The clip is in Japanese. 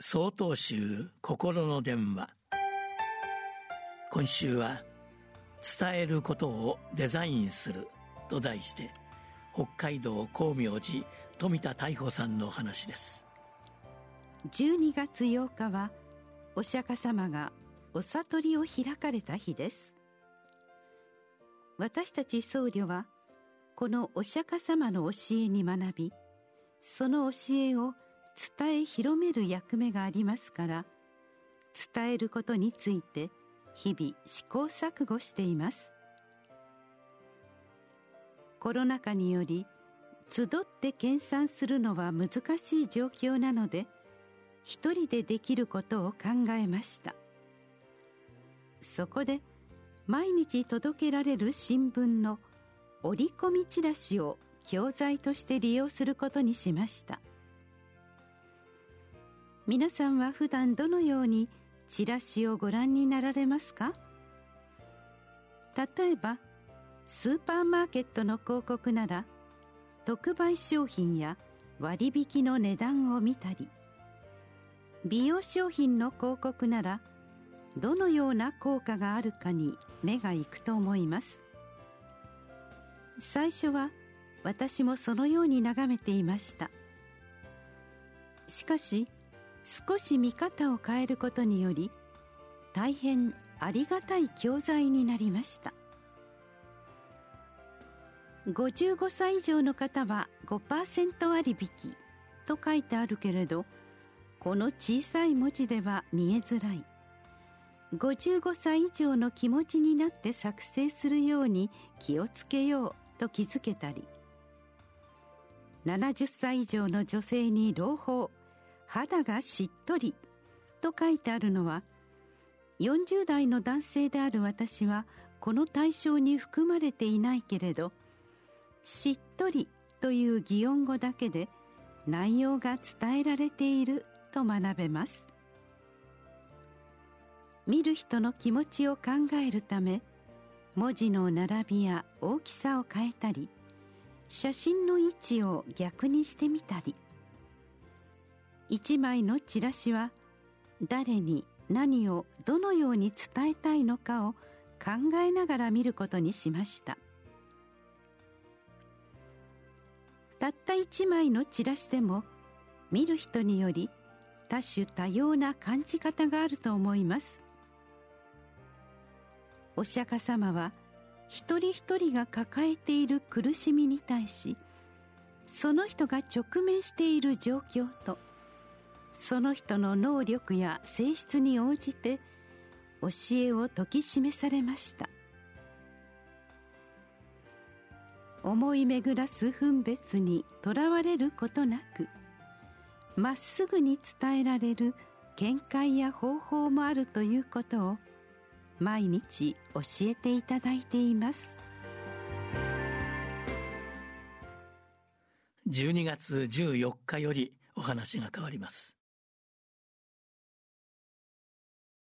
総統集心の電話。今週は「伝えることをデザインする」と題して北海道光明寺富田大穂さんの話です。12月8日はお釈迦様がお悟りを開かれた日です。私たち僧侶はこのお釈迦様の教えに学びその教えを伝え広める役目がありますから伝えることについて日々試行錯誤しています。コロナ禍により集って研鑽するのは難しい状況なので一人でできることを考えました。そこで毎日届けられる新聞の折り込みチラシを教材として利用することにしました。皆さんは普段どのようにチラシをご覧になられますか？例えばスーパーマーケットの広告なら特売商品や割引の値段を見たり美容商品の広告ならどのような効果があるかに目がいくと思います？最初は私もそのように眺めていました。しかし少し見方を変えることにより大変ありがたい教材になりました。55歳以上の方は5%割引と書いてあるけれどこの小さい文字では見えづらい。55歳以上の気持ちになって作成するように気をつけようと気づけたり70歳以上の女性に朗報肌がしっとり。と書いてあるのは40代の男性である私はこの対象に含まれていないけれどしっとりという擬音語だけで内容が伝えられていると学べます。見る人の気持ちを考えるため文字の並びや大きさを変えたり写真の位置を逆にしてみたり。一枚のチラシは誰に何をどのように伝えたいのかを考えながら見ることにしました。たった一枚のチラシでも見る人により多種多様な感じ方があると思います。お釈迦様は一人一人が抱えている苦しみに対しその人が直面している状況とその人の能力や性質に応じて教えを説き示されました。思い巡らす分別にとらわれることなくまっすぐに伝えられる見解や方法もあるということを毎日教えていただいています。12月14日よりお話が変わります。